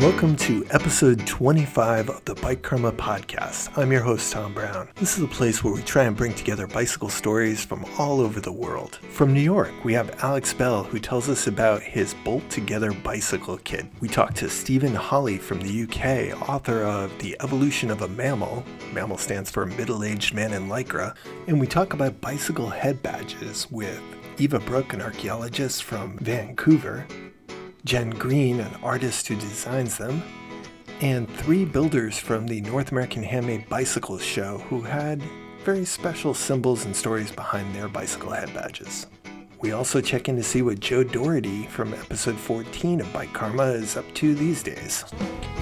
Welcome to episode 25 of the Bike Karma podcast. I'm your host, Tom Brown. This is a place where we try and bring together bicycle stories from all over the world. From New York, we have Alex Bell, who tells us about his Bolt Together bicycle kit. We talk to Stephen Holly from the UK, author of The Evolution of a MAMIL. MAMIL stands for Middle Aged Man in Lycra. And we talk about bicycle head badges with Eva Brook, an archaeologist from Vancouver, Jenn Green, an artist who designs them, and three builders from the North American Handmade Bicycles show who had very special symbols and stories behind their bicycle head badges. We also check in to see what Joe Doherty from episode 14 of Bike Karma is up to these days.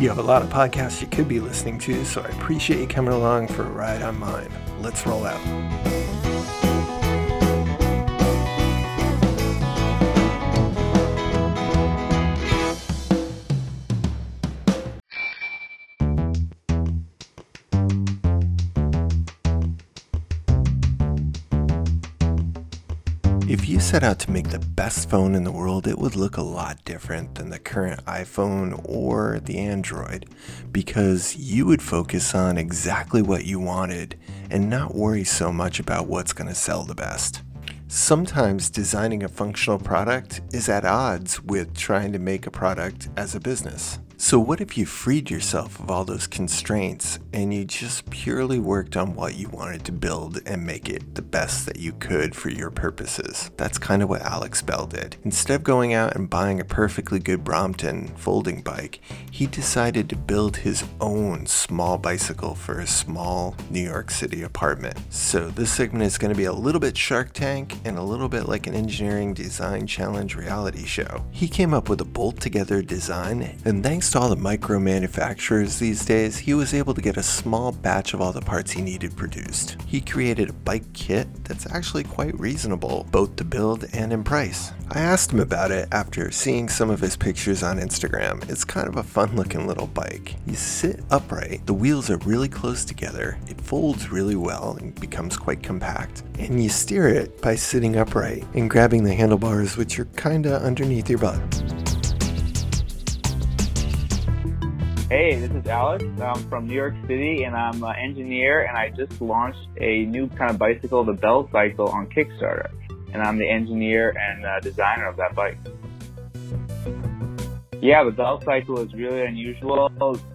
You have a lot of podcasts you could be listening to, so I appreciate you coming along for a ride on mine. Let's roll out. Set out to make the best phone in the world, it would look a lot different than the current iPhone or the Android because you would focus on exactly what you wanted and not worry so much about what's going to sell the best. Sometimes designing a functional product is at odds with trying to make a product as a business. So, what if you freed yourself of all those constraints and you just purely worked on what you wanted to build and make it the best that you could for your purposes? That's kind of what Alex Bell did. Instead of going out and buying a perfectly good Brompton folding bike, he decided to build his own small bicycle for a small New York City apartment. So, this segment is going to be a little bit Shark Tank and a little bit like an engineering design challenge reality show. He came up with a bolt together design, and thanks Thanks to all the micro manufacturers these days, he was able to get a small batch of all the parts he needed produced. He created a bike kit that's actually quite reasonable, both to build and in price. I asked him about it after seeing some of his pictures on Instagram. It's kind of a fun looking little bike. You sit upright, the wheels are really close together, it folds really well and becomes quite compact, and you steer it by sitting upright and grabbing the handlebars, which are kinda underneath your butt. Hey, this is Alex. I'm from New York City and I'm an engineer and I just launched a new kind of bicycle, the Bell Cycle, on Kickstarter. And I'm the engineer and uh, designer of that bike. Yeah, the Bell Cycle is really unusual.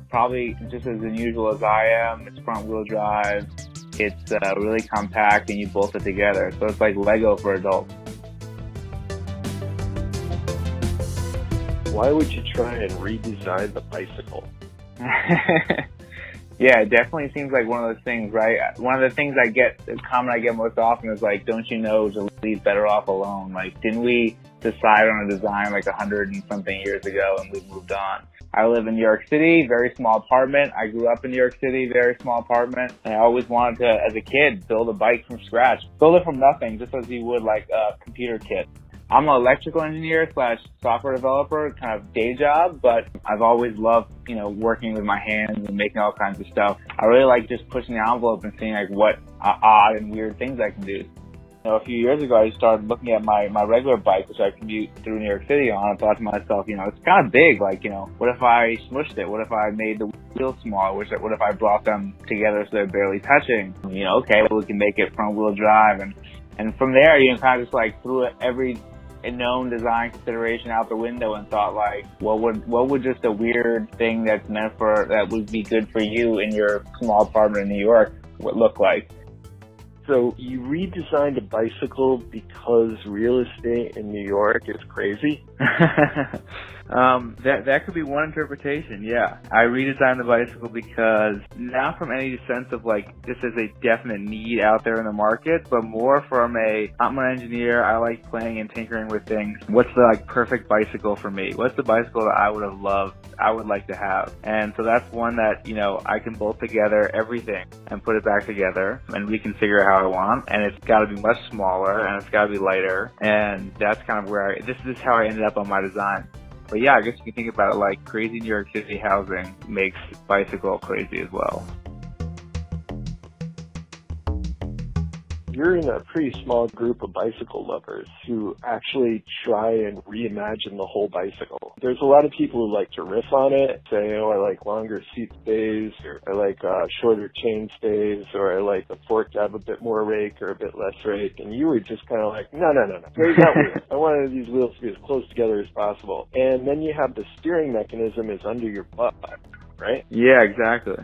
Probably just as unusual as I am. It's front wheel drive. It's uh, really compact and you bolt it together. So it's like Lego for adults. Why would you try and redesign the bicycle? yeah, it definitely seems like one of those things, right? One of the things I get, the comment I get most often is like, don't you know leave better off alone? Like, didn't we decide on a design like a hundred and something years ago and we moved on? I live in New York City, very small apartment. I grew up in New York City, very small apartment. And I always wanted to, as a kid, build a bike from scratch. Build it from nothing, just as you would like a computer kit. I'm an electrical engineer slash software developer, kind of day job, but I've always loved, you know, working with my hands and making all kinds of stuff. I really like just pushing the envelope and seeing like what odd and weird things I can do. You know, a few years ago, I started looking at my, my regular bike, which I commute through New York City on, and thought to myself, you know, it's kind of big. Like, you know, what if I smushed it? What if I made the wheels smaller? Which, What if I brought them together so they're barely touching? You know, okay, we can make it front wheel drive. And, and from there, you know, kind of just like threw every a known design consideration out the window and thought like, what would what would just a weird thing that's meant for that would be good for you in your small apartment in New York would look like? So you redesigned a bicycle because real estate in New York is crazy? Um, that that could be one interpretation. Yeah, I redesigned the bicycle because not from any sense of like this is a definite need out there in the market, but more from a I'm an engineer. I like playing and tinkering with things. What's the like perfect bicycle for me? What's the bicycle that I would have loved? I would like to have, and so that's one that you know I can bolt together everything and put it back together and reconfigure how I want, and it's got to be much smaller and it's got to be lighter, and that's kind of where I, this is how I ended up on my design. But yeah, I guess you can think about it like crazy New York City housing makes bicycle crazy as well. You're in a pretty small group of bicycle lovers who actually try and reimagine the whole bicycle. There's a lot of people who like to riff on it, say, oh, I like longer seat stays, or I like uh, shorter chain stays, or I like the fork to have a bit more rake or a bit less rake. And you were just kind of like, no, no, no, no. Raise that wheel. I wanted these wheels to be as close together as possible. And then you have the steering mechanism is under your butt, right? Yeah, exactly.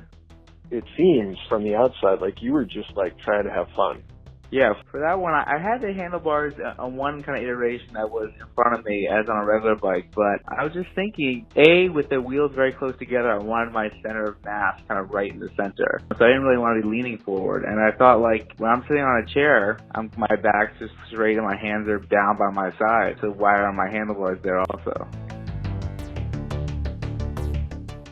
It seems from the outside like you were just like trying to have fun. Yeah, for that one, I had the handlebars on one kind of iteration that was in front of me as on a regular bike, but I was just thinking, A, with the wheels very close together, I wanted my center of mass kind of right in the center. So I didn't really want to be leaning forward. And I thought, like, when I'm sitting on a chair, I'm, my back's just straight and my hands are down by my side. So why are my handlebars there also?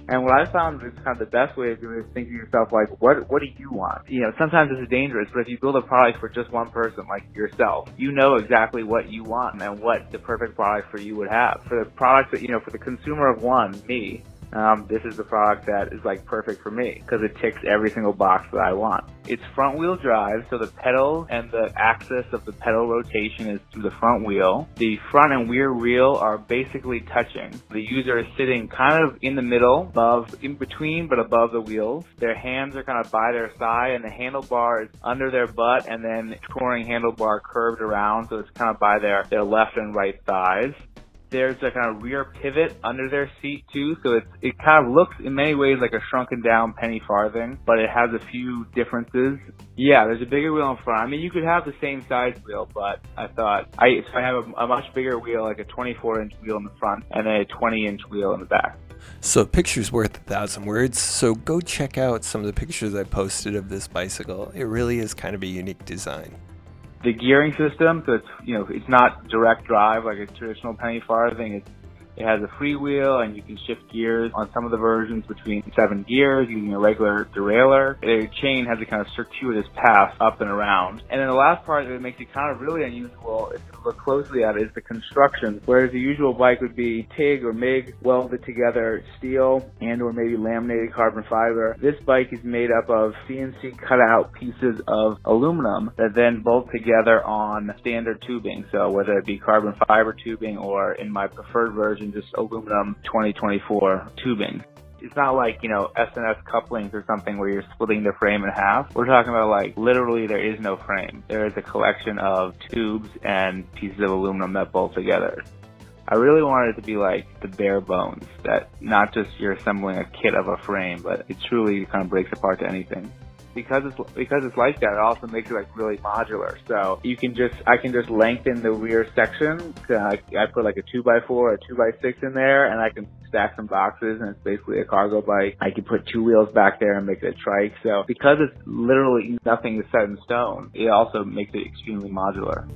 And what I found is kind of the best way of doing it is thinking to yourself, like, what what do you want? You know, sometimes this is dangerous, but if you build a product for just one person, like yourself, you know exactly what you want and what the perfect product for you would have. For the product that, you know, for the consumer of one, me, um, this is the product that is like perfect for me because it ticks every single box that I want. It's front wheel drive, so the pedal and the axis of the pedal rotation is through the front wheel. The front and rear wheel are basically touching. The user is sitting kind of in the middle, above, in between, but above the wheels. Their hands are kind of by their side, and the handlebar is under their butt, and then touring handlebar curved around, so it's kind of by their, their left and right thighs there's a kind of rear pivot under their seat too, so it's it kind of looks in many ways like a shrunken down penny farthing, but it has a few differences. Yeah, there's a bigger wheel in front. I mean, you could have the same size wheel, but I thought I so I have a, a much bigger wheel, like a 24 inch wheel in the front, and a 20 inch wheel in the back. So a picture's worth a thousand words. So go check out some of the pictures I posted of this bicycle. It really is kind of a unique design the gearing system, so it's you know it's not direct drive like a traditional penny farthing. It's it has a freewheel and you can shift gears on some of the versions between seven gears using a regular derailleur. The chain has a kind of circuitous path up and around. And then the last part that makes it kind of really unusual, if you look closely at it, is the construction. Whereas the usual bike would be TIG or MIG welded together steel and or maybe laminated carbon fiber. This bike is made up of CNC cut out pieces of aluminum that then bolt together on standard tubing. So whether it be carbon fiber tubing or in my preferred version, just aluminum 2024 tubing. It's not like, you know, S&S couplings or something where you're splitting the frame in half. We're talking about like literally there is no frame. There is a collection of tubes and pieces of aluminum that bolt together. I really wanted it to be like the bare bones, that not just you're assembling a kit of a frame, but it truly kind of breaks apart to anything because it's because it's like that, it also makes it like really modular. So you can just I can just lengthen the rear section. I, I put like a two by four a two by six in there, and I can stack some boxes, and it's basically a cargo bike. I can put two wheels back there and make it a trike. So because it's literally nothing is set in stone, it also makes it extremely modular.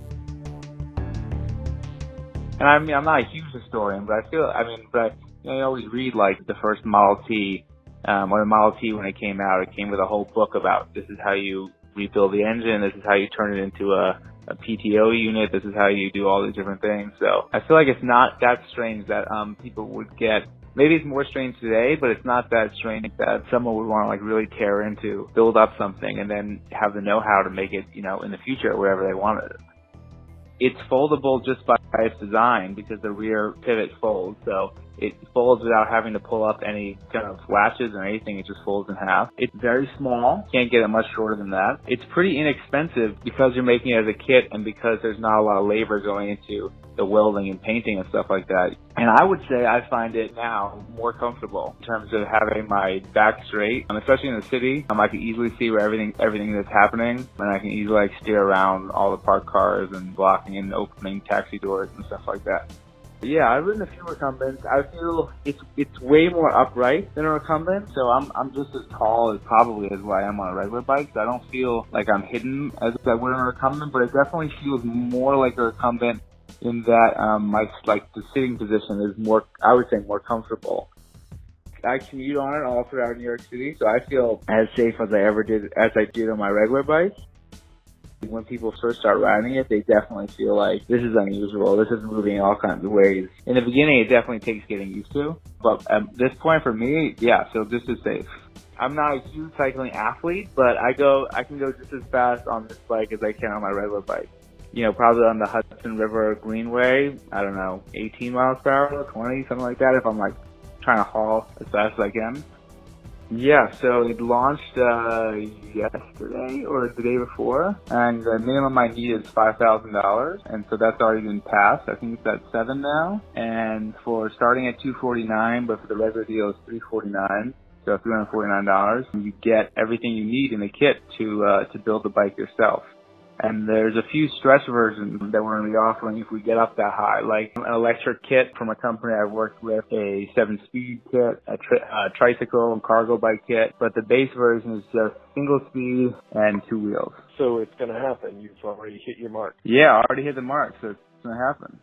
And I mean, I'm not a huge historian, but I feel, I mean, but you know, I always read like the first Model T um, or the Model T when it came out, it came with a whole book about this is how you rebuild the engine, this is how you turn it into a, a PTO unit, this is how you do all these different things. So I feel like it's not that strange that um, people would get maybe it's more strange today, but it's not that strange that someone would want to like really tear into, build up something, and then have the know-how to make it, you know, in the future wherever they wanted it. It's foldable just by its design because the rear pivot folds. So it folds without having to pull up any kind of latches or anything. It just folds in half. It's very small. Can't get it much shorter than that. It's pretty inexpensive because you're making it as a kit and because there's not a lot of labor going into the welding and painting and stuff like that. And I would say I find it now more comfortable in terms of having my back straight, and especially in the city. Um, I can easily see where everything everything that's happening, and I can easily like steer around all the parked cars and blocking and opening taxi doors and stuff like that. Yeah, I've ridden a few recumbents. I feel it's it's way more upright than a recumbent, so I'm I'm just as tall as probably as what I am on a regular bike. So I don't feel like I'm hidden as I would on a recumbent, but it definitely feels more like a recumbent in that um, my like the sitting position is more I would say more comfortable. I commute on it all throughout New York City, so I feel as safe as I ever did as I did on my regular bike when people first start riding it, they definitely feel like this is unusual. This is moving in all kinds of ways. In the beginning, it definitely takes getting used to. But at this point for me, yeah, so this is safe. I'm not a huge cycling athlete, but I go, I can go just as fast on this bike as I can on my regular bike. You know, probably on the Hudson River Greenway, I don't know, 18 miles per hour, 20, something like that, if I'm like trying to haul as fast as I can. Yeah, so it launched uh, yesterday or the day before, and the minimum I need is five thousand dollars, and so that's already been passed. I think it's at seven now, and for starting at two forty nine, but for the regular deal it's three forty nine. So three hundred forty nine dollars, you get everything you need in the kit to uh, to build the bike yourself. And there's a few stretch versions that we're going to be offering if we get up that high, like an electric kit from a company I've worked with, a seven speed kit, a, tri- a tricycle and cargo bike kit. But the base version is just single speed and two wheels. So it's going to happen. You've already hit your mark. Yeah, I already hit the mark, so it's going to happen.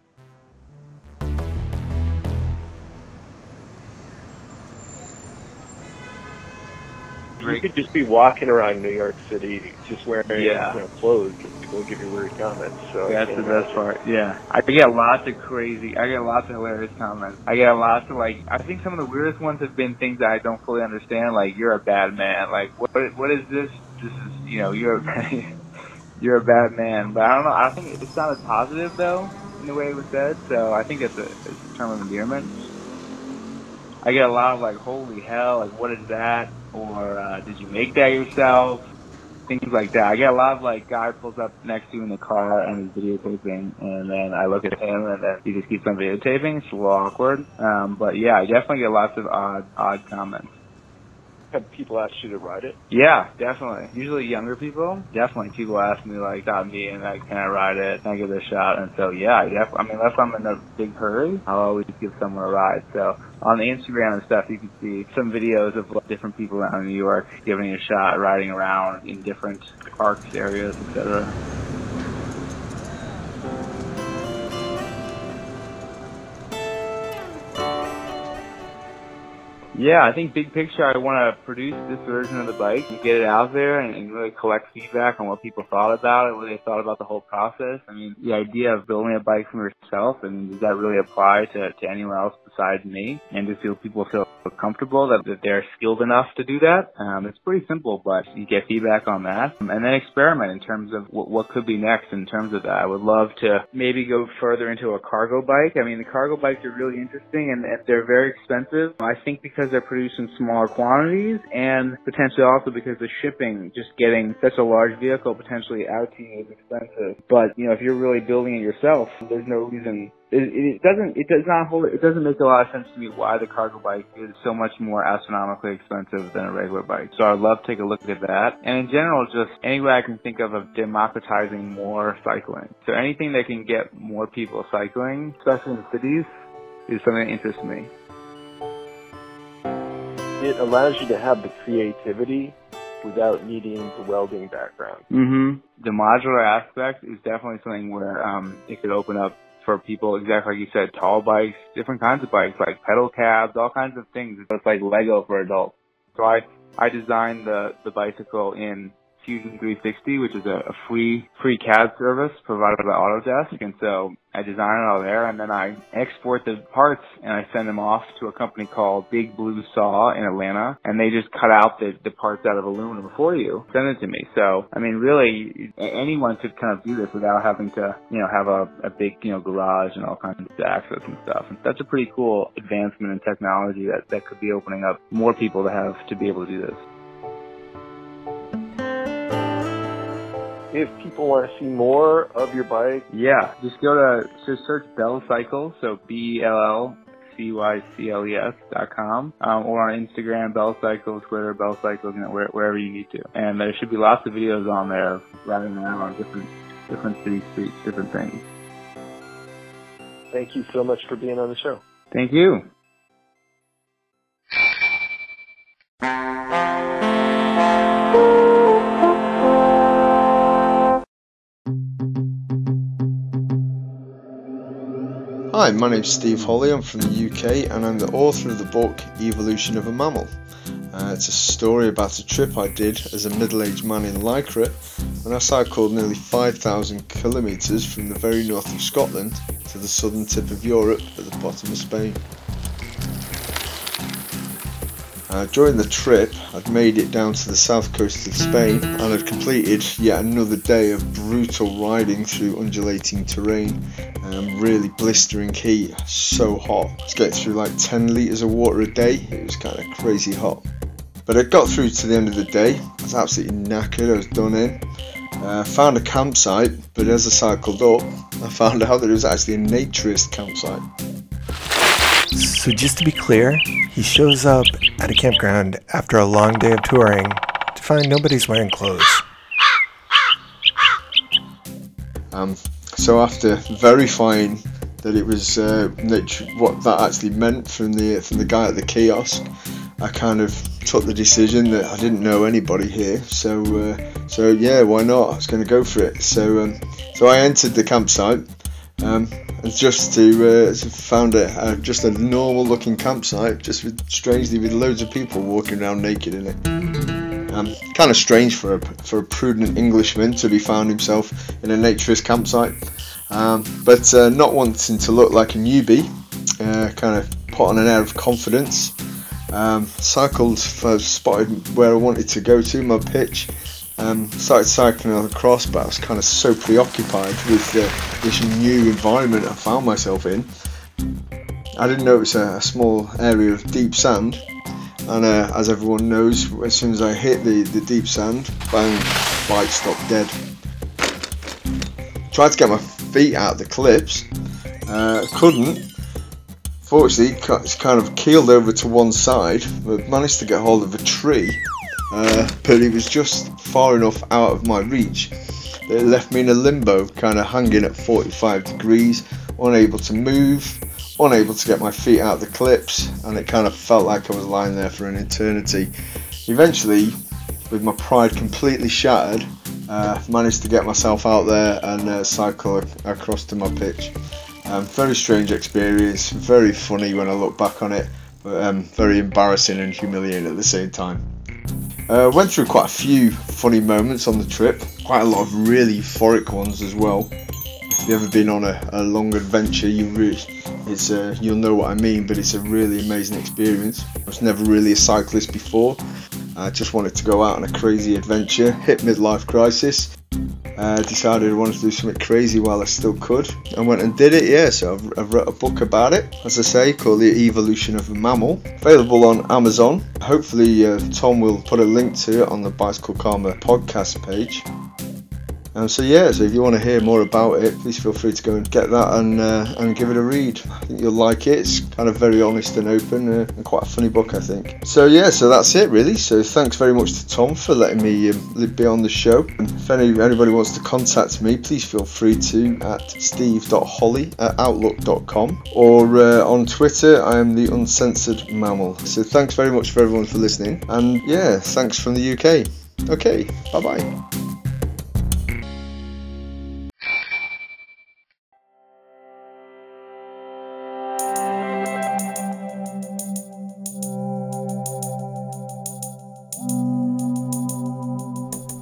You could just be walking around New York City just wearing Yeah. you know, clothes and people give you weird comments. So That's the best part. Yeah, I get lots of crazy. I get lots of hilarious comments. I get lots of like. I think some of the weirdest ones have been things that I don't fully understand. Like you're a bad man. Like what? What is this? This is you know you're a, you're a bad man. But I don't know. I think it sounded positive though in the way it was said. So I think it's a, it's a term of endearment. I get a lot of like, holy hell, like what is that? Or uh, did you make that yourself? Things like that. I get a lot of like, guy pulls up next to you in the car and is videotaping, and then I look at him and then he just keeps on videotaping. It's a little awkward. Um, but yeah, I definitely get lots of odd, odd comments. Have people asked you to ride it? Yeah, definitely. Usually younger people, definitely people ask me like, stop me and like, can I ride it? Can I give it a shot? And so yeah, I def- I mean, unless I'm in a big hurry, I'll always give someone a ride. So on the Instagram and stuff, you can see some videos of like, different people in New York giving it a shot, riding around in different parks, areas, etc. Yeah, I think big picture, I want to produce this version of the bike and get it out there and, and really collect feedback on what people thought about it, what they thought about the whole process. I mean, the idea of building a bike from yourself, and does that really apply to, to anyone else besides me? And do feel people feel comfortable that, that they're skilled enough to do that? Um, it's pretty simple, but you get feedback on that and then experiment in terms of what, what could be next in terms of that. I would love to maybe go further into a cargo bike. I mean, the cargo bikes are really interesting and, and they're very expensive. I think because they're produced in smaller quantities and potentially also because the shipping, just getting such a large vehicle potentially out to you is expensive. But, you know, if you're really building it yourself, there's no reason it, it doesn't it does not hold it doesn't make a lot of sense to me why the cargo bike is so much more astronomically expensive than a regular bike. So I'd love to take a look at that. And in general, just any way I can think of of democratizing more cycling. So anything that can get more people cycling, especially in cities, is something that interests me. It allows you to have the creativity without needing the welding background. Mm-hmm. The modular aspect is definitely something where um, it could open up for people, exactly like you said, tall bikes, different kinds of bikes, like pedal cabs, all kinds of things. It's like Lego for adults. So I, I designed the, the bicycle in Fusion 360, which is a, a free, free CAD service provided by Autodesk. And so I design it all there and then I export the parts and I send them off to a company called Big Blue Saw in Atlanta and they just cut out the, the parts out of aluminum for you, send it to me. So, I mean, really, anyone could kind of do this without having to, you know, have a, a big, you know, garage and all kinds of access and stuff. And that's a pretty cool advancement in technology that, that could be opening up more people to have to be able to do this. If people want to see more of your bike, Yeah, just go to just search Bell Cycles, so B E L L C Y C L E S dot com, um, or on Instagram, Bell Cycles, Twitter, Bell Cycles, you know, where, wherever you need to. And there should be lots of videos on there riding around on different different city streets, different things. thank you so much for being on the show. Thank you. Hi, my name's Steve Holly. I'm from the UK and I'm the author of the book Evolution of a MAMIL. Uh, it's a story about a trip I did as a middle aged man in Lycra when I cycled nearly 5,000 kilometres from the very north of Scotland to the southern tip of Europe at the bottom of Spain. Uh, during the trip, I'd made it down to the south coast of Spain and had completed yet another day of brutal riding through undulating terrain, and really blistering heat, so hot. I was getting through like 10 litres of water a day, it was kind of crazy hot. But I got through to the end of the day, I was absolutely knackered, I was done in. Uh, found a campsite, but as I cycled up, I found out that it was actually a naturist campsite. So, just to be clear, he shows up at a campground after a long day of touring to find nobody's wearing clothes. Um, so, after verifying that it was uh, what that actually meant from the from the guy at the kiosk, I kind of took the decision that I didn't know anybody here. So, uh, so yeah, why not? I was going to go for it. So, um, so I entered the campsite. Um, just to uh, found a, uh, just a normal looking campsite, just with, strangely with loads of people walking around naked in it. Um, kind of strange for a for a prudent Englishman to be found himself in a naturist campsite, um, but uh, not wanting to look like a newbie, uh, kind of put on an air of confidence. Um, cycled, for, spotted where I wanted to go to my pitch, um, started cycling across, but I was kind of so preoccupied with uh, this new environment I found myself in. I didn't notice a, a small area of deep sand, and uh, as everyone knows, as soon as I hit the, the deep sand, bang, bike stopped dead. Tried to get my feet out of the clips, uh, couldn't. Fortunately, it's kind of keeled over to one side, but managed to get hold of a tree uh, but it was just far enough out of my reach that it left me in a limbo, kind of hanging at 45 degrees, unable to move, unable to get my feet out of the clips, and it kind of felt like I was lying there for an eternity. Eventually, with my pride completely shattered, uh, managed to get myself out there and uh, cycle across to my pitch. Um, very strange experience, very funny when I look back on it, but um, very embarrassing and humiliating at the same time. Uh, went through quite a few funny moments on the trip, quite a lot of really euphoric ones as well. If you've ever been on a, a long adventure, you really, it's uh, you'll know what I mean. But it's a really amazing experience. I was never really a cyclist before. I just wanted to go out on a crazy adventure, hit midlife crisis, uh, decided I wanted to do something crazy while I still could and went and did it. Yeah, so I've, I've wrote a book about it, as I say, called The Evolution of a MAMIL, available on Amazon. Hopefully, uh, Tom will put a link to it on the Bicycle Karma podcast page. Um, so yeah, so if you want to hear more about it, please feel free to go and get that and uh, and give it a read. I think you'll like it. It's kind of very honest and open uh, and quite a funny book, I think. So yeah, so that's it really. So thanks very much to Tom for letting me um, be on the show. And if any, anybody wants to contact me, please feel free to at steve.holly at outlook.com or uh, on Twitter. I am the uncensored MAMIL. So thanks very much for everyone for listening. And yeah, thanks from the UK. Okay, bye bye.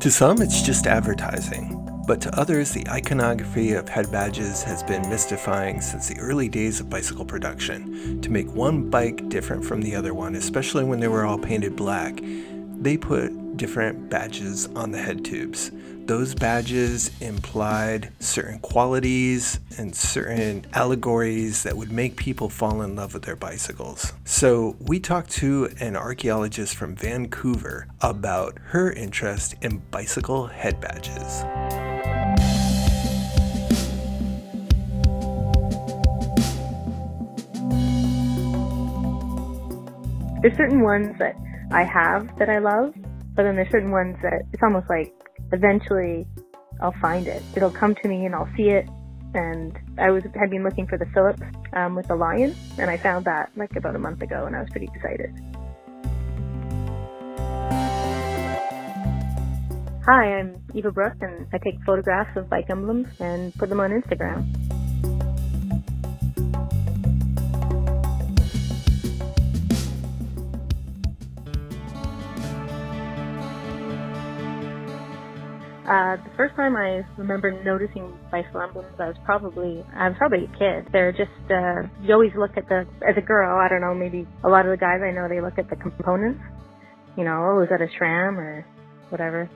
To some, it's just advertising, but to others, the iconography of head badges has been mystifying since the early days of bicycle production. To make one bike different from the other one, especially when they were all painted black, they put different badges on the head tubes those badges implied certain qualities and certain allegories that would make people fall in love with their bicycles. So, we talked to an archaeologist from Vancouver about her interest in bicycle head badges. There's certain ones that I have that I love, but then there's certain ones that it's almost like eventually I'll find it. It'll come to me and I'll see it. And I was had been looking for the Phillips um, with the lion, and I found that like about a month ago, and I was pretty excited. Hi, I'm Eva Brook, and I take photographs of bike emblems and put them on Instagram. Uh, the first time I remember noticing bicycle emblems, I was probably I was probably a kid. They're just uh, you always look at the as a girl. I don't know, maybe a lot of the guys I know they look at the components. You know, oh, is that a SRAM or whatever?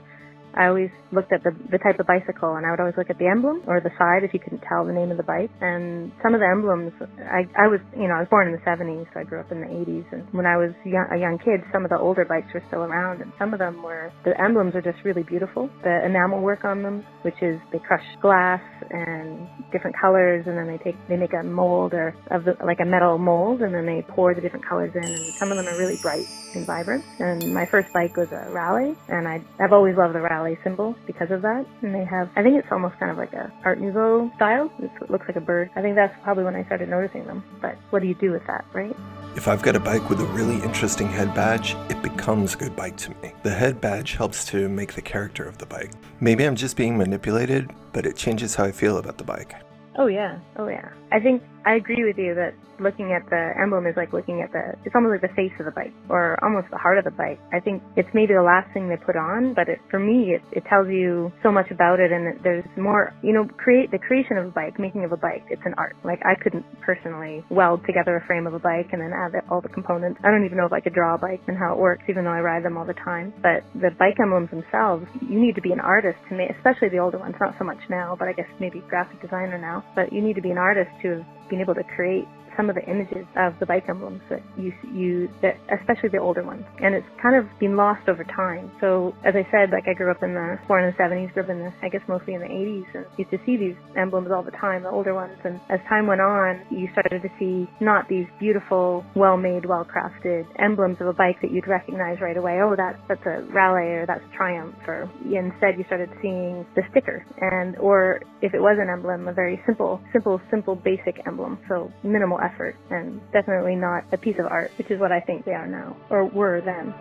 I always looked at the the type of bicycle, and I would always look at the emblem or the side if you couldn't tell the name of the bike. And some of the emblems, I I was you know I was born in the 70s, so I grew up in the 80s. And when I was young, a young kid, some of the older bikes were still around, and some of them were the emblems are just really beautiful. The enamel work on them, which is they crush glass and different colors, and then they take they make a mold or of the, like a metal mold, and then they pour the different colors in, and some of them are really bright and vibrant. And my first bike was a Raleigh, and I I've always loved the Raleigh symbol because of that. And they have, I think it's almost kind of like a Art Nouveau style. It's, it looks like a bird. I think that's probably when I started noticing them. But what do you do with that, right? If I've got a bike with a really interesting head badge, it becomes a good bike to me. The head badge helps to make the character of the bike. Maybe I'm just being manipulated, but it changes how I feel about the bike. Oh yeah, oh yeah. I think I agree with you that looking at the emblem is like looking at the, it's almost like the face of the bike or almost the heart of the bike. I think it's maybe the last thing they put on, but it, for me, it, it tells you so much about it and there's more, you know, create the creation of a bike, making of a bike. It's an art. Like I couldn't personally weld together a frame of a bike and then add all the components. I don't even know if I could draw a bike and how it works, even though I ride them all the time. But the bike emblems themselves, you need to be an artist to make, especially the older ones, not so much now, but I guess maybe graphic designer now. But you need to be an artist to been able to create some of the images of the bike emblems that you you that especially the older ones, and it's kind of been lost over time. So as I said, like I grew up in the born in the 70s, grew up in the I guess mostly in the 80s, and used to see these emblems all the time, the older ones. And as time went on, you started to see not these beautiful, well-made, well-crafted emblems of a bike that you'd recognize right away. Oh, that's that's a Raleigh or that's a Triumph. Or instead, you started seeing the sticker, and or if it was an emblem, a very simple, simple, simple, basic emblem. So minimal effort and definitely not a piece of art, which is what I think they are now, or were then.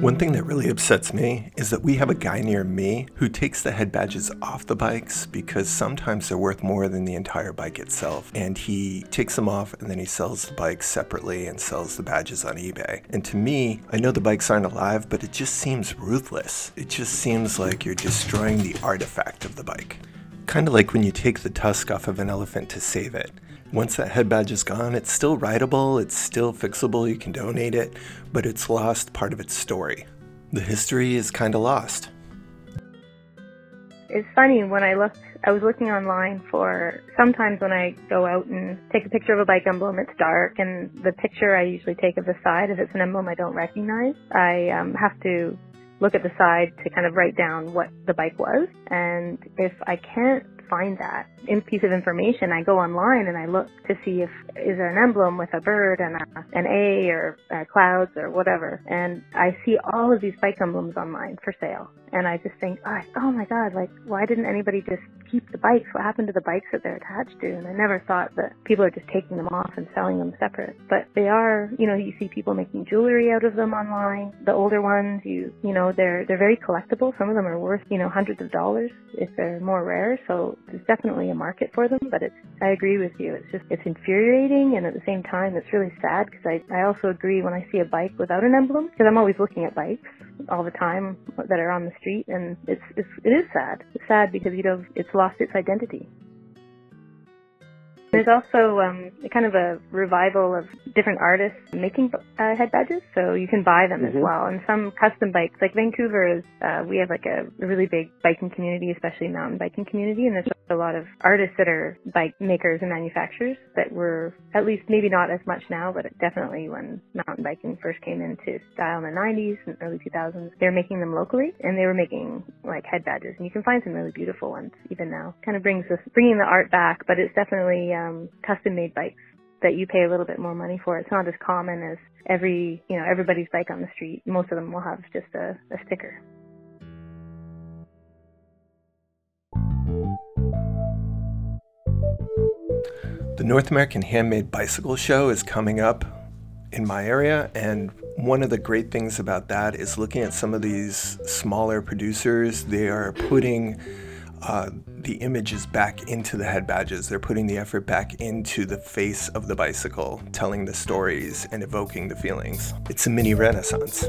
One thing that really upsets me is that we have a guy near me who takes the head badges off the bikes because sometimes they're worth more than the entire bike itself. And he takes them off and then he sells the bikes separately and sells the badges on eBay. And to me, I know the bikes aren't alive, but it just seems ruthless. It just seems like you're destroying the artifact of the bike. Kind of like when you take the tusk off of an elephant to save it. Once that head badge is gone, it's still rideable, it's still fixable, you can donate it, but it's lost part of its story. The history is kind of lost. It's funny when I looked, I was looking online for sometimes when I go out and take a picture of a bike emblem, it's dark, and the picture I usually take of the side, if it's an emblem I don't recognize, I um, have to look at the side to kind of write down what the bike was. And if I can't find that piece of information, I go online and I look to see if is there an emblem with a bird and a, an A or uh, clouds or whatever. And I see all of these bike emblems online for sale. And I just think, oh, oh my God, like, why didn't anybody just keep the bikes? What happened to the bikes that they're attached to? And I never thought that people are just taking them off and selling them separate. But they are, you know, you see people making jewelry out of them online. The older ones, you, you know, they're, they're very collectible. Some of them are worth, you know, hundreds of dollars if they're more rare. So there's definitely a market for them, but it's, I agree with you. It's just, it's infuriating and at the same time it's really sad because I, I also agree when I see a bike without an emblem because I'm always looking at bikes all the time that are on the street and it's, it's, it is sad. It's sad because, you know, it's lost its identity. There's also um, kind of a revival of different artists making uh, head badges, so you can buy them mm-hmm. as well. And some custom bikes, like Vancouver is, uh, we have like a really big biking community, especially mountain biking community, and there's a lot of artists that are bike makers and manufacturers that were, at least maybe not as much now, but definitely when mountain biking first came into style in the 90s and early 2000s, they were making them locally, and they were making like head badges, and you can find some really beautiful ones even now. Kind of brings this, bringing the art back, but it's definitely um, custom made bikes that you pay a little bit more money for. It's not as common as every, you know, everybody's bike on the street. Most of them will have just a, a sticker. The North American Handmade Bicycle Show is coming up in my area, and one of the great things about that is looking at some of these smaller producers. They are putting uh, the images back into the head badges. They're putting the effort back into the face of the bicycle, telling the stories and evoking the feelings. It's a mini renaissance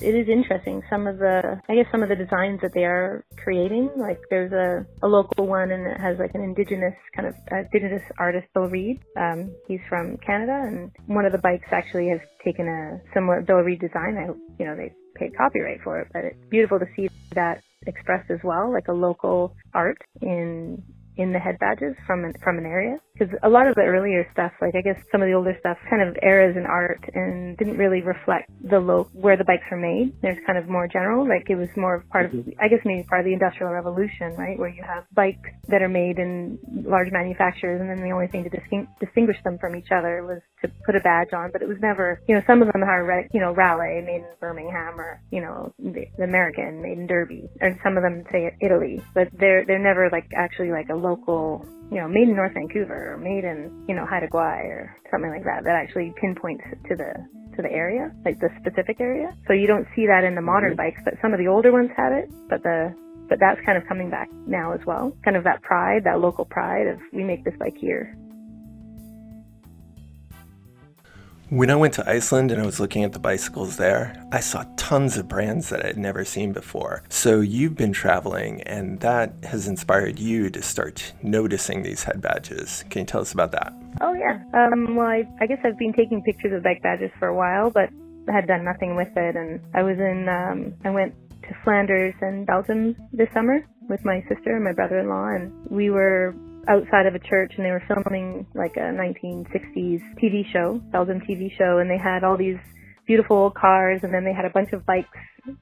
it is interesting. Some of the, I guess, some of the designs that they are creating. Like there's a, a local one, and it has like an indigenous kind of uh, indigenous artist, Bill Reid. Um, he's from Canada, and one of the bikes actually has taken a similar Bill Reid design. I you know they paid copyright for it, but it's beautiful to see that expressed as well, like a local art in in the head badges from an, from an area because a lot of the earlier stuff, like I guess some of the older stuff, kind of eras in art and didn't really reflect the low where the bikes were made. There's kind of more general, like it was more of part of, mm-hmm. I guess maybe part of the industrial revolution, right, where you have bikes that are made in large manufacturers, and then the only thing to distinguish them from each other was to put a badge on. But it was never, you know, some of them are, you know, Raleigh made in Birmingham, or you know, the, the American made in Derby, and some of them say Italy, but they're they're never like actually like a local you know, made in North Vancouver or made in, you know, Haida Gwaii or something like that, that actually pinpoints to the to the area, like the specific area. So you don't see that in the modern mm-hmm. bikes, but some of the older ones have it, but the but that's kind of coming back now as well. Kind of that pride, that local pride of we make this bike here. When I went to Iceland and I was looking at the bicycles there, I saw tons of brands that I had never seen before. So you've been traveling, and that has inspired you to start noticing these head badges. Can you tell us about that? Oh, yeah. Um, well, I, I guess I've been taking pictures of bike badges for a while, but had done nothing with it. And I was in, um, I went to Flanders and Belgium this summer with my sister and my brother-in-law, and we were outside of a church and they were filming like a 1960s TV show, Belgium TV show, and they had all these beautiful cars and then they had a bunch of bikes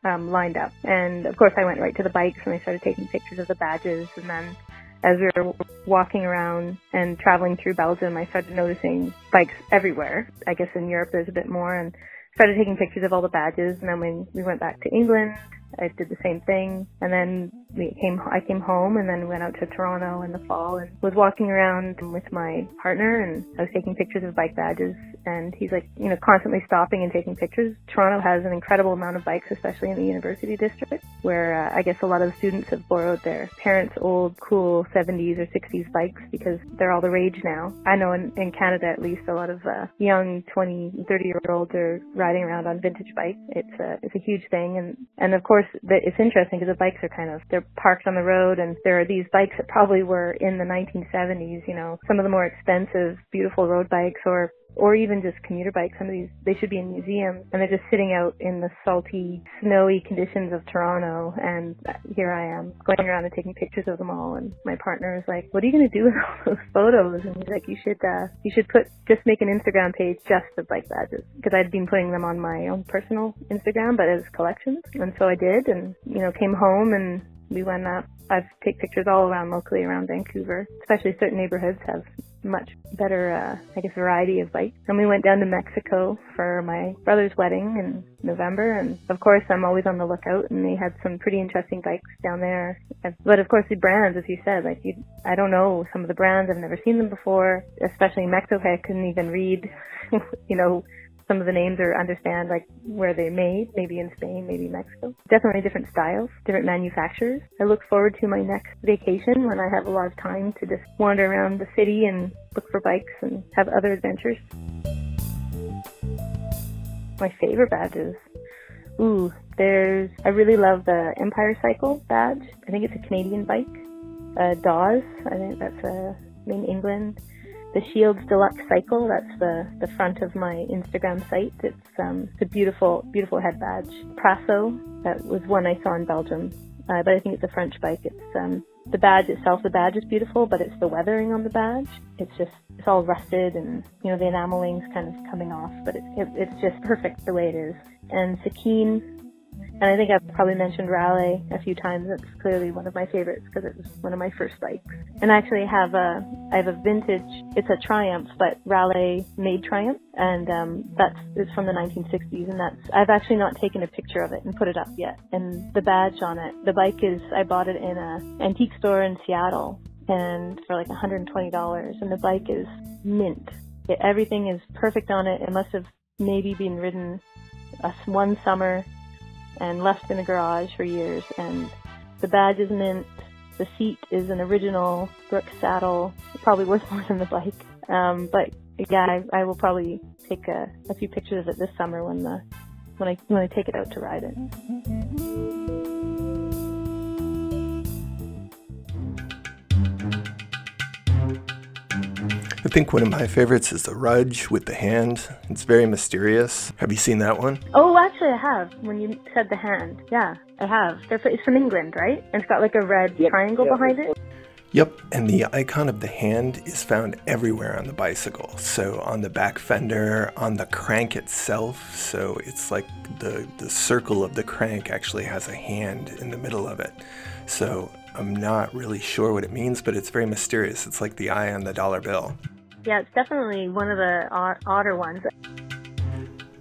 um, lined up. And of course I went right to the bikes and I started taking pictures of the badges and then as we were walking around and traveling through Belgium, I started noticing bikes everywhere. I guess in Europe there's a bit more and started taking pictures of all the badges and then when we went back to England, I did the same thing. And then we came, I came home and then went out to Toronto in the fall and was walking around with my partner and I was taking pictures of bike badges and he's like, you know, constantly stopping and taking pictures. Toronto has an incredible amount of bikes, especially in the university district, where uh, I guess a lot of the students have borrowed their parents' old, cool 70s or 60s bikes because they're all the rage now. I know in, in Canada, at least, a lot of uh, young 20, 30 year olds are riding around on vintage bikes. It's a, it's a huge thing. And, and of course, the, it's interesting because the bikes are kind of, they're parked on the road and there are these bikes that probably were in the 1970s, you know, some of the more expensive, beautiful road bikes or or even just commuter bikes. Some of these, they should be in museums and they're just sitting out in the salty, snowy conditions of Toronto. And here I am going around and taking pictures of them all. And my partner is like, what are you going to do with all those photos? And he's like, you should, uh, you should put, just make an Instagram page just of bike badges. Cause I'd been putting them on my own personal Instagram, but as collections. And so I did and, you know, came home and we went up. I've take pictures all around locally around Vancouver, especially certain neighborhoods have much better, uh, I guess, variety of bikes. And we went down to Mexico for my brother's wedding in November. And of course, I'm always on the lookout and they had some pretty interesting bikes down there. But of course, the brands, as you said, like you, I don't know some of the brands. I've never seen them before, especially Mexico. I couldn't even read, you know, some of the names or understand like where they're made, maybe in Spain, maybe Mexico. Definitely different styles, different manufacturers. I look forward to my next vacation when I have a lot of time to just wander around the city and look for bikes and have other adventures. My favorite badges. Ooh, there's, I really love the Empire Cycle badge. I think it's a Canadian bike. Uh, Dawes, I think that's uh, in England the Shields Deluxe Cycle. That's the, the front of my Instagram site. It's um, it's a beautiful, beautiful head badge. Praso, that was one I saw in Belgium, uh, but I think it's a French bike. It's um, the badge itself. The badge is beautiful, but it's the weathering on the badge. It's just it's all rusted and you know the enameling's kind of coming off, but it, it, it's just perfect the way it is. And Sakeen and I think I've probably mentioned Raleigh a few times. It's clearly one of my favorites because it was one of my first bikes. And I actually have a, I have a vintage, it's a Triumph, but Raleigh made Triumph. And, um, that's, it's from the 1960s and that's, I've actually not taken a picture of it and put it up yet. And the badge on it, the bike is, I bought it in a antique store in Seattle and for like $120 and the bike is mint. It, everything is perfect on it. It must have maybe been ridden a, one summer and left in the garage for years. And the badge is mint. The seat is an original Brooks saddle, probably worth more than the bike. Um, but yeah, I, I will probably take a, a few pictures of it this summer when the when I when I take it out to ride it. I think one of my favorites is the Rudge with the hand. It's very mysterious. Have you seen that one? Oh, actually, I have. When you said the hand, yeah, I have. It's from England, right? And it's got like a red yep. triangle yep. behind it. Yep, and the icon of the hand is found everywhere on the bicycle. So on the back fender, on the crank itself. So it's like the the circle of the crank actually has a hand in the middle of it. So I'm not really sure what it means, but it's very mysterious. It's like the eye on the dollar bill. Yeah, it's definitely one of the odder ones.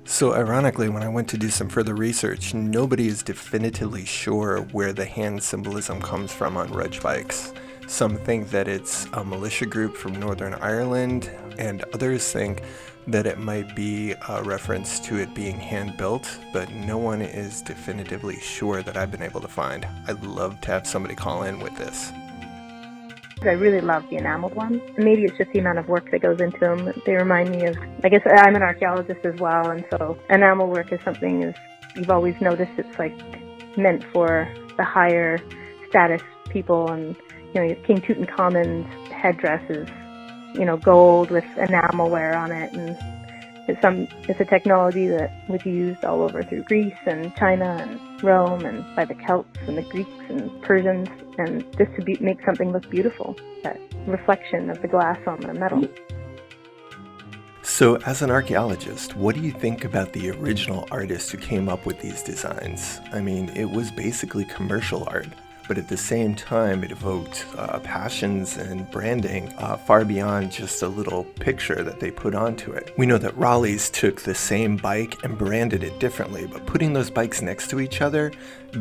So, ironically, when I went to do some further research, nobody is definitively sure where the hand symbolism comes from on Rudge bikes. Some think that it's a militia group from Northern Ireland, and others think that it might be a reference to it being hand built, but no one is definitively sure that I've been able to find. I'd love to have somebody call in with this. I really love the enameled ones. Maybe it's just the amount of work that goes into them. They remind me of, I guess I'm an archaeologist as well, and so enamel work is something is you've always noticed it's like meant for the higher status people, and you know King Tutankhamun's headdress is you know gold with enamel wear on it, and it's some it's a technology that was used all over through Greece and China and Rome and by the Celts and the Greeks and Persians and be, make something look beautiful, that reflection of the glass on the metal. So, as an archaeologist, what do you think about the original artist who came up with these designs? I mean, it was basically commercial art but at the same time, it evoked uh, passions and branding uh, far beyond just a little picture that they put onto it. We know that Raleigh's took the same bike and branded it differently, but putting those bikes next to each other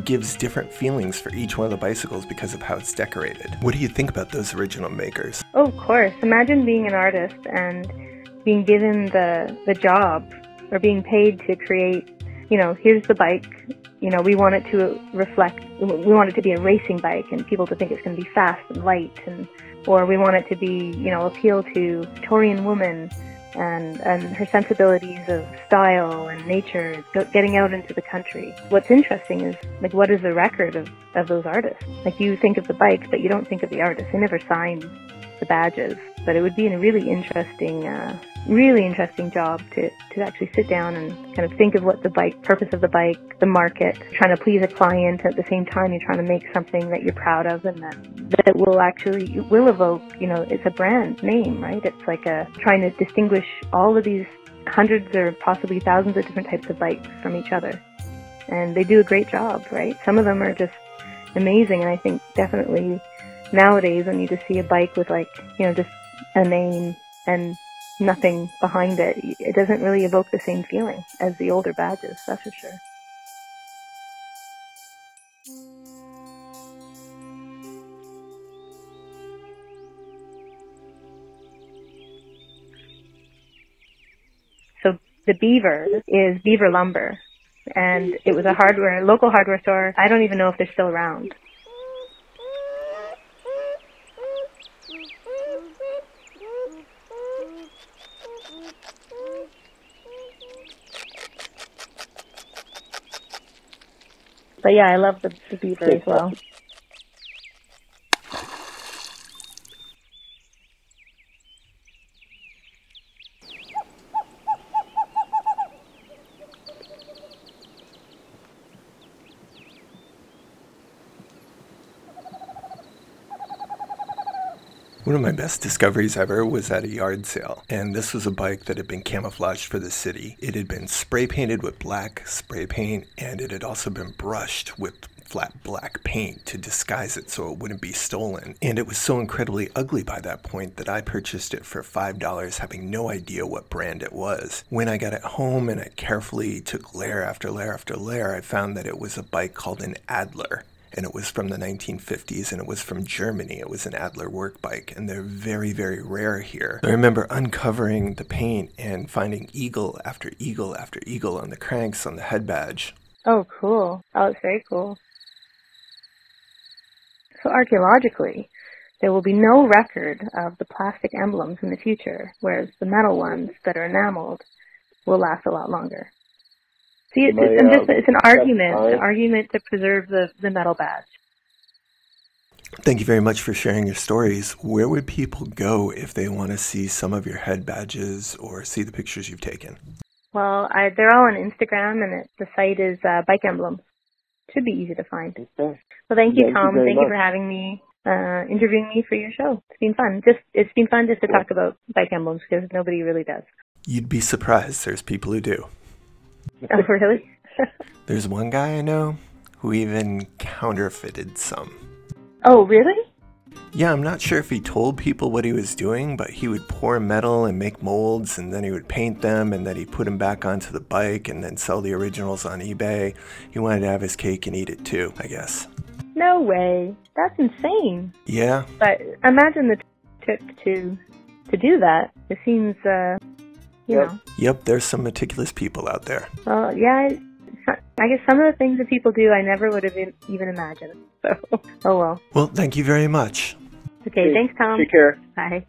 gives different feelings for each one of the bicycles because of how it's decorated. What do you think about those original makers? Oh, of course. Imagine being an artist and being given the, the job or being paid to create, you know, here's the bike you know, we want it to reflect, we want it to be a racing bike and people to think it's going to be fast and light and, or we want it to be, you know, appeal to Victorian woman and, and her sensibilities of style and nature, getting out into the country. What's interesting is, like, what is the record of, of those artists? Like, you think of the bike, but you don't think of the artists. They never signed the badges. But it would be a really interesting, uh, really interesting job to, to actually sit down and kind of think of what the bike, purpose of the bike, the market, trying to please a client at the same time you're trying to make something that you're proud of and that, that will actually, will evoke, you know, it's a brand name, right? It's like a, trying to distinguish all of these hundreds or possibly thousands of different types of bikes from each other. And they do a great job, right? Some of them are just amazing and I think definitely nowadays when you just see a bike with like, you know, just a name and nothing behind it, it doesn't really evoke the same feeling as the older badges, that's for sure. So the Beaver is Beaver Lumber, and it was a hardware, local hardware store. I don't even know if they're still around. But yeah, I love the, the beaver as well. One of my best discoveries ever was at a yard sale, and this was a bike that had been camouflaged for the city. It had been spray painted with black spray paint, and it had also been brushed with flat black paint to disguise it so it wouldn't be stolen. And it was so incredibly ugly by that point that I purchased it for $5, having no idea what brand it was. When I got it home and I carefully took layer after layer after layer, I found that it was a bike called an Adler and it was from the 1950s and it was from Germany. It was an Adler work bike and they're very, very rare here. I remember uncovering the paint and finding eagle after eagle after eagle on the cranks on the head badge. Oh, cool. Oh, it's very cool. So archaeologically, there will be no record of the plastic emblems in the future, whereas the metal ones that are enameled will last a lot longer. See, it's, My, it's, I'm just, it's an that's argument, an argument to preserve the, the metal badge. Thank you very much for sharing your stories. Where would people go if they want to see some of your head badges or see the pictures you've taken? Well, I, they're all on Instagram, and it, the site is uh, Bike Emblems. Should be easy to find. Okay. Well, thank you, Thank you Tom. very thank you for having me, uh, interviewing me for your show. It's been fun. Just it's been fun just to talk about bike emblems because nobody really does. You'd be surprised. There's people who do. Oh, really? There's one guy I know who even counterfeited some. oh, really? Yeah, I'm not sure if he told people what he was doing, but he would pour metal and make molds, and then he would paint them, and then he'd put them back onto the bike, and then sell the originals on eBay. He wanted to have his cake and eat it too, I guess. No way. That's insane. Yeah, But imagine the tip to to do that. It seems, uh, you Yep. know. yep, there's some meticulous people out there. Well, yeah. I- I guess some of the things that people do, I never would have even imagined. So, oh well. Well, thank you very much. Okay, thanks, Tom. Take care. Bye.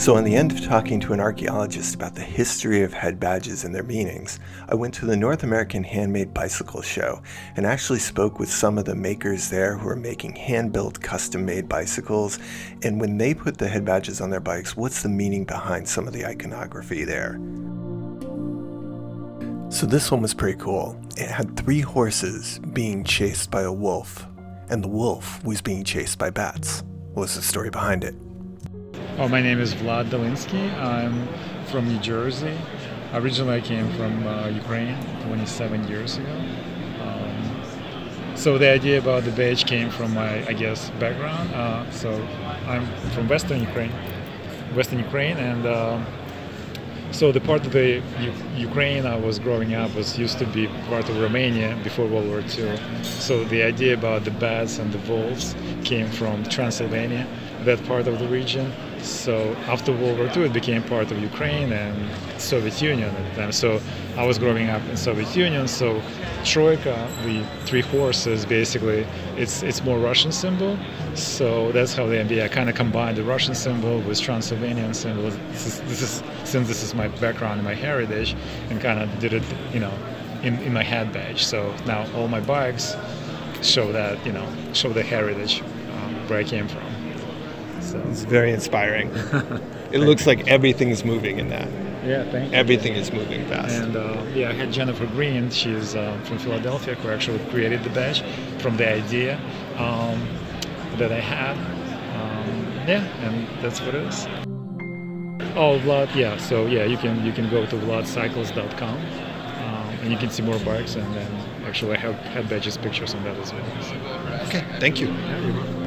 So, on the end of talking to an archaeologist about the history of head badges and their meanings, I went to the North American Handmade Bicycle Show and actually spoke with some of the makers there who are making hand built, custom made bicycles. And when they put the head badges on their bikes, what's the meaning behind some of the iconography there? So, this one was pretty cool. It had three horses being chased by a wolf, and the wolf was being chased by bats. What's the story behind it? Oh, my name is Vlad Dilensky. I'm from New Jersey. Originally, I came from uh, Ukraine 27 years ago. Um, so the idea about the badge came from my, I guess, background. Uh, so I'm from Western Ukraine, Western Ukraine, and um so the part of the U- Ukraine I was growing up was used to be part of Romania before World War II. So the idea about the bats and the wolves came from Transylvania, that part of the region. So after World War II, it became part of Ukraine and Soviet Union at the time. So I was growing up in Soviet Union. So Troika, the three horses, basically, it's it's more Russian symbol. So that's how the NBA kind of combined the Russian symbol with Transylvanian symbol. This is, this is since this is my background and my heritage, and kind of did it, you know, in, in my head badge. So now all my bikes show that, you know, show the heritage um, where I came from. So It's very inspiring. it looks like everything's moving in that. yeah, thank you. Everything is moving fast. And uh, yeah, I had Jennifer Green. She's uh, from Philadelphia, who actually created the badge from the idea um, that I had. Um, yeah, and that's what it is. Oh, Vlad. Yeah. So yeah, you can you can go to vladcycles.com um, and you can see more bikes. And then actually, I have head badges pictures on that as well. So, okay, thank you. yeah, you're welcome.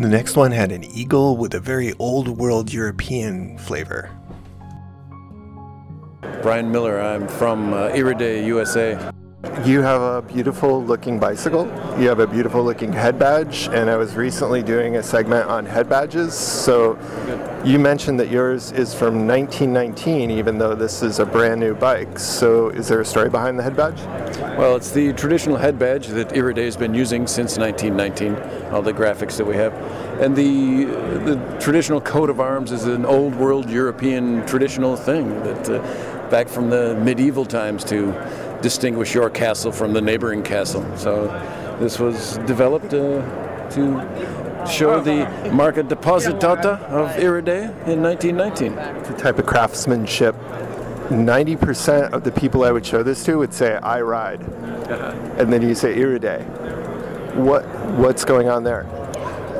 The next one had an eagle with a very old world European flavor. Brian Miller. I'm from uh, Iride, USA. You have a beautiful looking bicycle. You have a beautiful looking head badge, and I was recently doing a segment on head badges. So you mentioned that yours is from 1919, even though this is a brand new bike. So is there a story behind the head badge? Well, it's the traditional head badge that Iride has been using since 1919. All the graphics that we have, and the the traditional coat of arms is an old world European traditional thing that uh, back from the medieval times to distinguish your castle from the neighboring castle. So this was developed uh, to show the Marca Depositata of Iride in 1919. The type of craftsmanship. 90% of the people I would show this to would say, I ride. And then you say, Iride. What, what's going on there?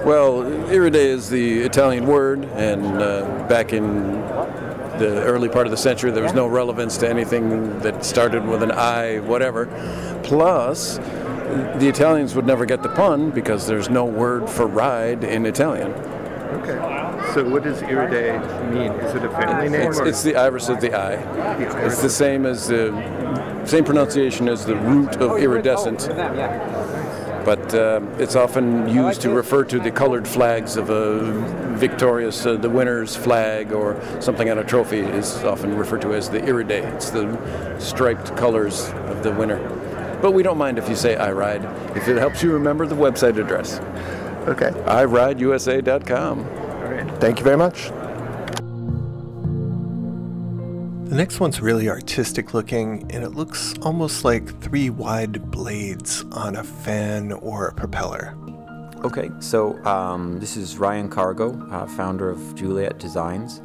Well, Iride is the Italian word, and uh, back in the early part of the century, there was no relevance to anything that started with an I, whatever. Plus, the Italians would never get the pun because there's no word for ride in Italian. Okay. So what does Iride mean? Is it a family name? It's, it's the iris of the eye. It's the same as the same pronunciation as the root of iridescent. But uh, it's often used to refer to the colored flags of a victorious, uh, the winner's flag, or something on a trophy is often referred to as the Iride. It's the striped colors of the winner. But we don't mind if you say I ride, if it helps you remember the website address. Okay. iRideUSA.com. All right. Thank you very much. The next one's really artistic looking, and it looks almost like three wide blades on a fan or a propeller. Okay, so um, this is Ryan Cargo, uh, founder of Juliet Designs.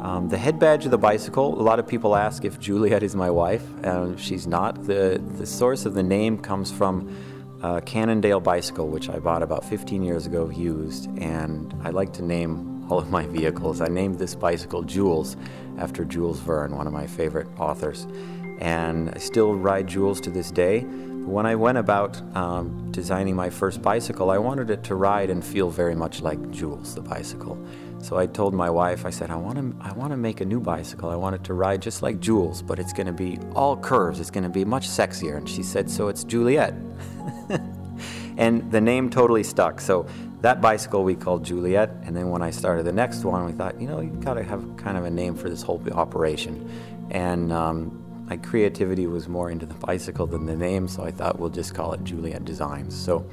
Um, the head badge of the bicycle, a lot of people ask if Juliet is my wife. and she's not. The, the source of the name comes from a Cannondale bicycle, which I bought about 15 years ago used, and I like to name all of my vehicles. I named this bicycle Jules after Jules Verne, one of my favorite authors. And I still ride Jules to this day. When I went about um, designing my first bicycle, I wanted it to ride and feel very much like Jules, the bicycle. So I told my wife, I said, I want to, I want to make a new bicycle. I want it to ride just like Jules, but it's going to be all curves. It's going to be much sexier. And she said, so it's Juliet. and the name totally stuck. So that bicycle we called Juliet. And then when I started the next one, we thought, you know, you got to have kind of a name for this whole operation. And um, my creativity was more into the bicycle than the name, so I thought we'll just call it Juliet Designs. So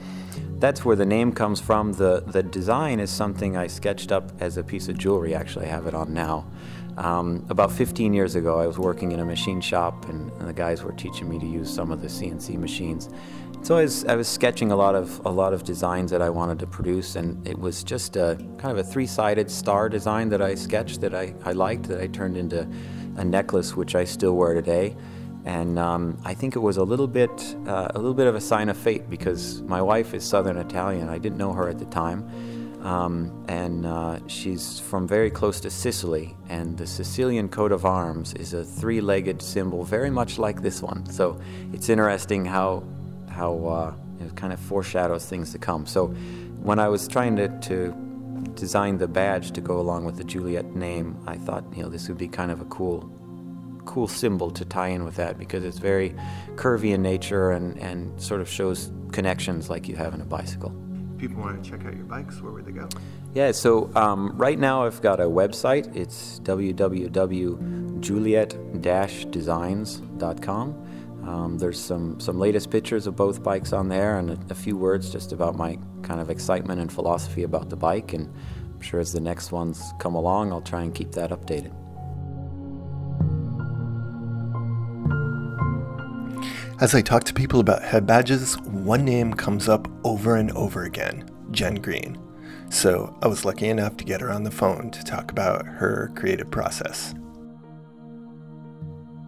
that's where the name comes from. The the design is something I sketched up as a piece of jewelry. Actually, I have it on now. Um, about 15 years ago, I was working in a machine shop, and, and, the guys were teaching me to use some of the CNC machines. So I was, I was sketching a lot of a lot of designs that I wanted to produce, and it was just a kind of a three-sided star design that I sketched that I, I liked that I turned into a necklace which I still wear today. And um, I think it was a little bit uh, a little bit of a sign of fate because my wife is Southern Italian. I didn't know her at the time, um, and uh, she's from very close to Sicily. And the Sicilian coat of arms is a three-legged symbol, very much like this one. So it's interesting how how uh, it kind of foreshadows things to come. So when I was trying to, to designed the badge to go along with the Juliet name, I thought, you know, this would be kind of a cool cool symbol to tie in with that because it's very curvy in nature and, and sort of shows connections like you have in a bicycle. People want to check out your bikes, where would they go? Yeah, so um, right now I've got a website. It's www.juliet-designs.com. Um, there's some, some latest pictures of both bikes on there and a, a, few words just about my kind of excitement and philosophy about the bike. And I'm sure as the next ones come along, I'll try and keep that updated. As I talk to people about head badges, one name comes up over and over again Jenn Green. So I was lucky enough to get her on the phone to talk about her creative process.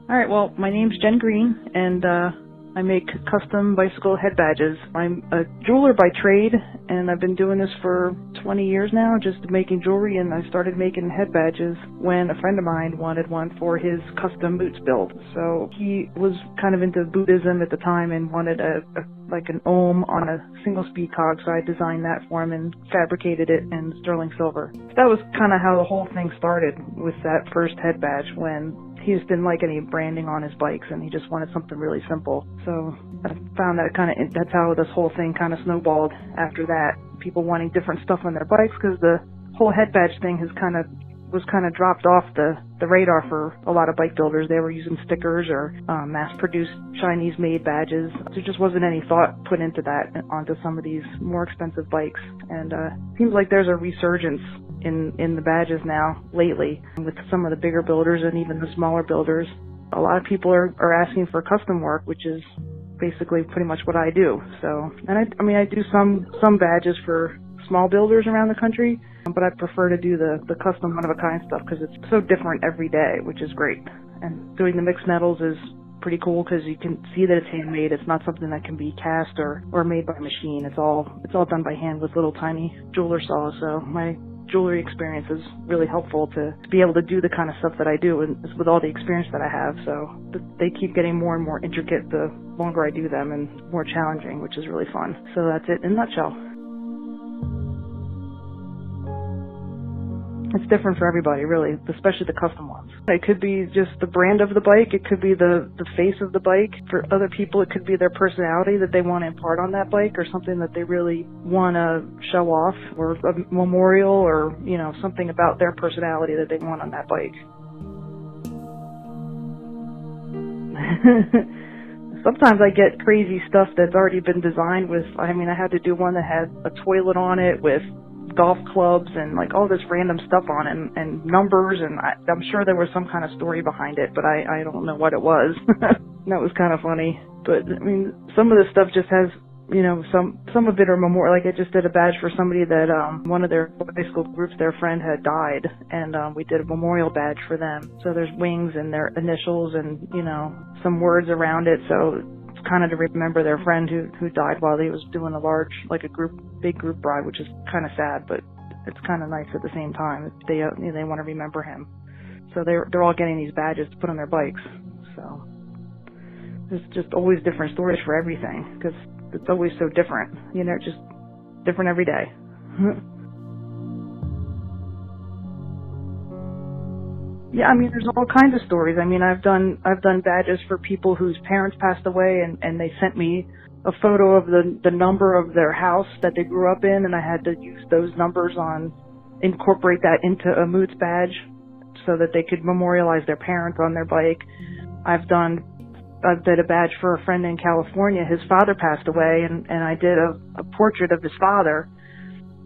All right. Well, my name's Jenn Green, and uh, I make custom bicycle head badges. I'm a jeweler by trade, and I've been doing this for 20 years now, just making jewelry. And I started making head badges when a friend of mine wanted one for his custom Moots build. So he was kind of into Buddhism at the time and wanted a, a like an ohm on a single speed cog. So I designed that for him and fabricated it in sterling silver. That was kind of how the whole thing started with that first head badge when he just didn't like any branding on his bikes and he just wanted something really simple. So I found that kind of that's how this whole thing kind of snowballed after that. People wanting different stuff on their bikes because the whole head badge thing has kind of was kind of dropped off the, the radar for a lot of bike builders. They were using stickers or um, mass-produced Chinese-made badges. There just wasn't any thought put into that onto some of these more expensive bikes. And uh, seems like there's a resurgence in in the badges now lately with some of the bigger builders and even the smaller builders. A lot of people are are asking for custom work, which is basically pretty much what I do. So, and I, I mean, I do some some badges for small builders around the country, but I prefer to do the, the custom one of a kind stuff because it's so different every day, which is great. And doing the mixed metals is pretty cool because you can see that it's handmade. It's not something that can be cast or, or made by machine. It's all it's all done by hand with little tiny jeweler saws. So my jewelry experience is really helpful to be able to do the kind of stuff that I do and with all the experience that I have. So they keep getting more and more intricate the longer I do them and more challenging, which is really fun. So that's it in a nutshell. It's different for everybody, really, especially the custom ones. It could be just the brand of the bike. It could be the, the face of the bike. For other people, it could be their personality that they want to impart on that bike or something that they really want to show off or a memorial or, you know, something about their personality that they want on that bike. Sometimes I get crazy stuff that's already been designed with, I mean, I had to do one that had a toilet on it with golf clubs and like all this random stuff on it and, and numbers and I, I'm sure there was some kind of story behind it, but I, I don't know what it was. that was kind of funny. But I mean, some of the stuff just has, you know, some some of it are memorial. Like I just did a badge for somebody that um one of their high school groups, their friend had died, and um we did a memorial badge for them. So there's wings and their initials and you know some words around it. So kind of to remember their friend who who died while he was doing a large like a group big group ride, which is kind of sad, but it's kind of nice at the same time. They uh, you know, they want to remember him, so they're they're all getting these badges to put on their bikes. So there's just always different stories for everything because it's always so different. You know, just different every day. Yeah, I mean, there's all kinds of stories. I mean, I've done I've done badges for people whose parents passed away, and and they sent me a photo of the the number of their house that they grew up in, and I had to use those numbers on incorporate that into a Moots badge so that they could memorialize their parents on their bike. I've done I did a badge for a friend in California. His father passed away, and and I did a, a portrait of his father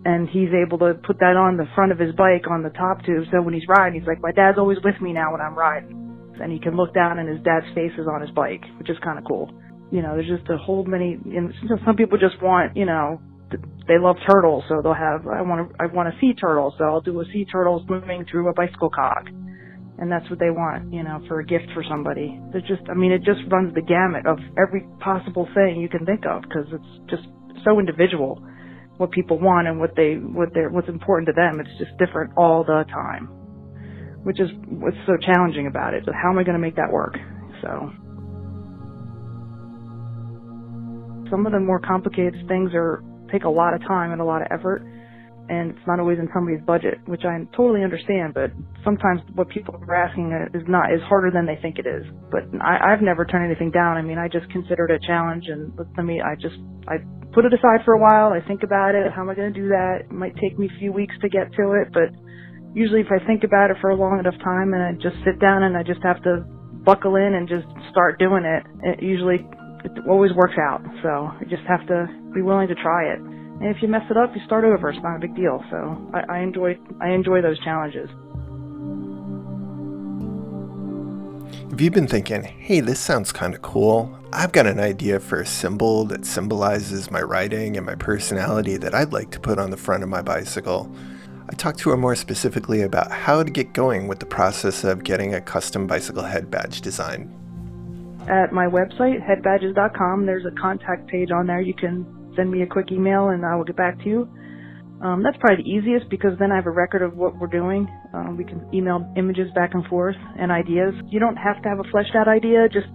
and he's able to put that on the front of his bike on the top tube. So when he's riding, he's like, my dad's always with me now when I'm riding. And he can look down and his dad's face is on his bike, which is kind of cool. You know, there's just a whole many, and some people just want, you know, they love turtles, so they'll have, I want to, I want a sea turtle, so I'll do a sea turtle swimming through a bicycle cog. And that's what they want, you know, for a gift for somebody. There's just, I mean, it just runs the gamut of every possible thing you can think of because it's just so individual what people want and what they what they what's important to them. It's just different all the time, which is what's so challenging about it. So how am I going to make that work? So some of the more complicated things are take a lot of time and a lot of effort and it's not always in somebody's budget, which I totally understand. But sometimes what people are asking uh, is not is harder than they think it is. But I, I've never turned anything down. I mean, I just consider it a challenge, and let me. I just I put it aside for a while. I think about it. How am I going to do that? It might take me a few weeks to get to it, but usually if I think about it for a long enough time and I just sit down and I just have to buckle in and just start doing it, it usually it always works out. So I just have to be willing to try it. And if you mess it up, you start over. It's not a big deal. So I, I enjoy I enjoy those challenges. If you've been thinking, hey, this sounds kind of cool, I've got an idea for a symbol that symbolizes my writing and my personality that I'd like to put on the front of my bicycle. I talked to her more specifically about how to get going with the process of getting a custom bicycle head badge design. At my website, headbadges.com, there's a contact page on there. You can send me a quick email and I will get back to you. Um, that's probably the easiest because then I have a record of what we're doing. Um, we can email images back and forth and ideas. You don't have to have a fleshed out idea. Just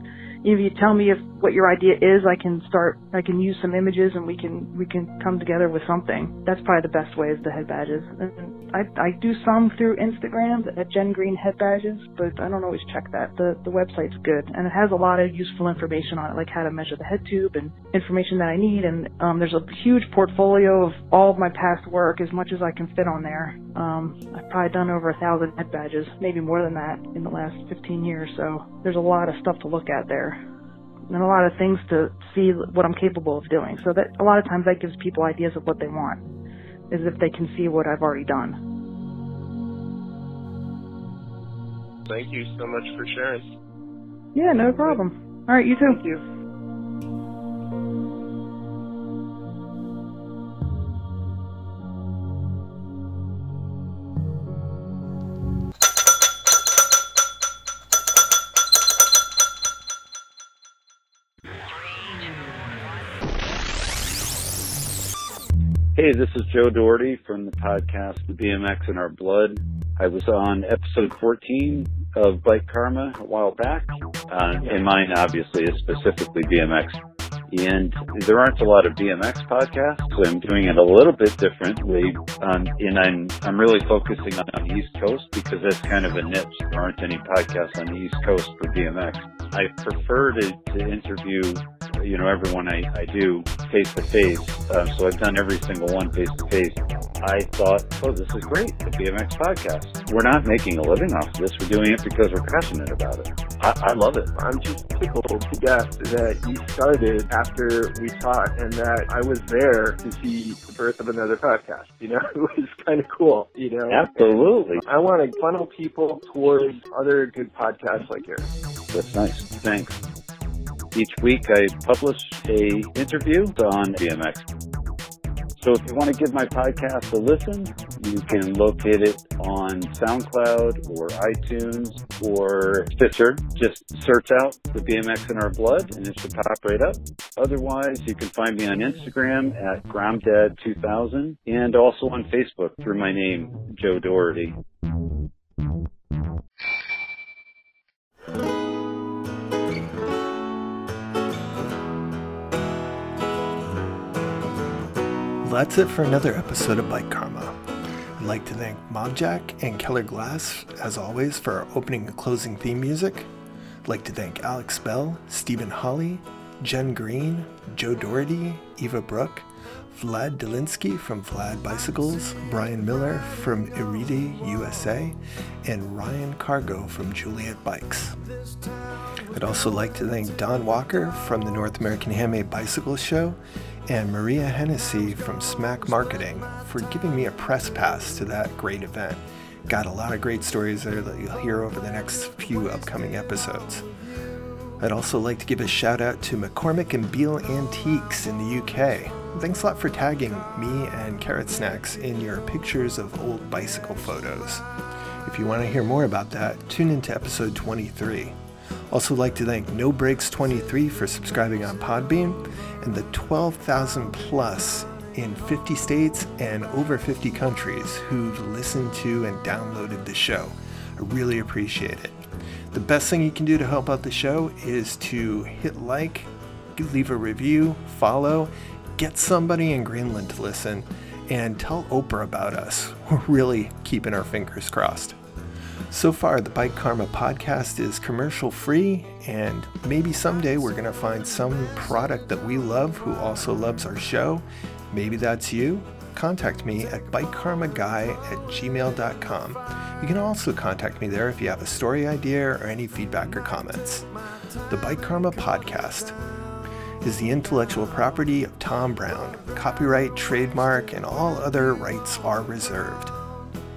if you tell me if what your idea is, I can start. I can use some images, and we can we can come together with something. That's probably the best way is the head badges. And I I do some through Instagram at Jenn Green Head Badges, but I don't always check that. The the website's good, and it has a lot of useful information on it, like how to measure the head tube and information that I need. And um, there's a huge portfolio of all of my past work, as much as I can fit on there. Um, I've probably done over a thousand head badges, maybe more than that, in the last 15 years. So there's a lot of stuff to look at there and a lot of things to see what I'm capable of doing. So that a lot of times that gives people ideas of what they want, is if they can see what I've already done. Thank you so much for sharing. Yeah, no problem. All right, you too. Thank you. Hey, this is Joe Doherty from the podcast The BMX in Our Blood. I was on episode 14 of Bike Karma a while back, uh, and mine obviously is specifically BMX. And there aren't a lot of BMX podcasts, so I'm doing it a little bit differently. Um, and I'm, I'm really focusing on, the East Coast because that's kind of a niche. There aren't any podcasts on the East Coast for BMX. I prefer to, to interview you know, everyone I, I do face to face. So I've done every single one face to face. I thought, oh, this is great, the BMX podcast. We're not making a living off of this. We're doing it because we're passionate about it. I, I love it. I'm just tickled to death that you started after we taught and that I was there to see the birth of another podcast. You know, it was kind of cool, you know? Absolutely. And I want to funnel people towards other good podcasts like yours. That's nice. Thanks. Each week I publish a interview on BMX. So if you want to give my podcast a listen, you can locate it on SoundCloud or iTunes or Stitcher. Just search out the BMX in our blood and it should pop right up. Otherwise, you can find me on Instagram at GromDad2000 and also on Facebook through my name, Joe Doherty. That's it for another episode of Bike Karma. I'd like to thank Mobjack and Keller Glass, as always, for our opening and closing theme music. I'd like to thank Alex Bell, Stephen Holly, Jenn Green, Joe Doherty, Eva Brook, Vlad Dilensky from Vlad Bicycles, Brian Miller from Iride, USA, and Ryan Cargo from Juliet Bikes. I'd also like to thank Don Walker from the North American Handmade Bicycle Show and Maria Hennessy from Smack Marketing for giving me a press pass to that great event. Got a lot of great stories there that you'll hear over the next few upcoming episodes. I'd also like to give a shout out to McCormick and Beale Antiques in the UK. Thanks a lot for tagging me and Carrot Snacks in your pictures of old bicycle photos. If you want to hear more about that, tune into episode 23. Also, like to thank No Breaks 23 for subscribing on Podbean and the 12,000 plus in 50 states and over 50 countries who've listened to and downloaded the show. I really appreciate it. The best thing you can do to help out the show is to hit like, leave a review, follow, get somebody in Greenland to listen, and tell Oprah about us. We're really keeping our fingers crossed. So far, the Bike Karma podcast is commercial free, and maybe someday we're going to find some product that we love who also loves our show. Maybe that's you. Contact me at bikekarmaguy at gmail.com. You can also contact me there if you have a story idea or any feedback or comments. The Bike Karma podcast is the intellectual property of Tom Brown. Copyright, trademark, and all other rights are reserved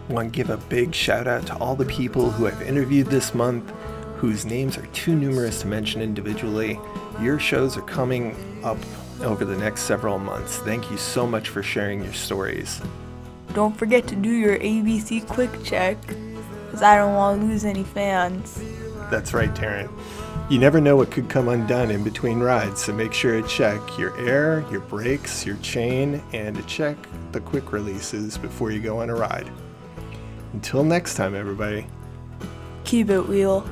want to give a big shout out to all the people who I've interviewed this month whose names are too numerous to mention individually. Your shows are coming up over the next several months. Thank you so much for sharing your stories. Don't forget to do your ABC quick check because I don't want to lose any fans. That's right, Taryn. You never know what could come undone in between rides, so make sure to check your air, your brakes, your chain, and to check the quick releases before you go on a ride. Until next time, everybody. Keep it wheel.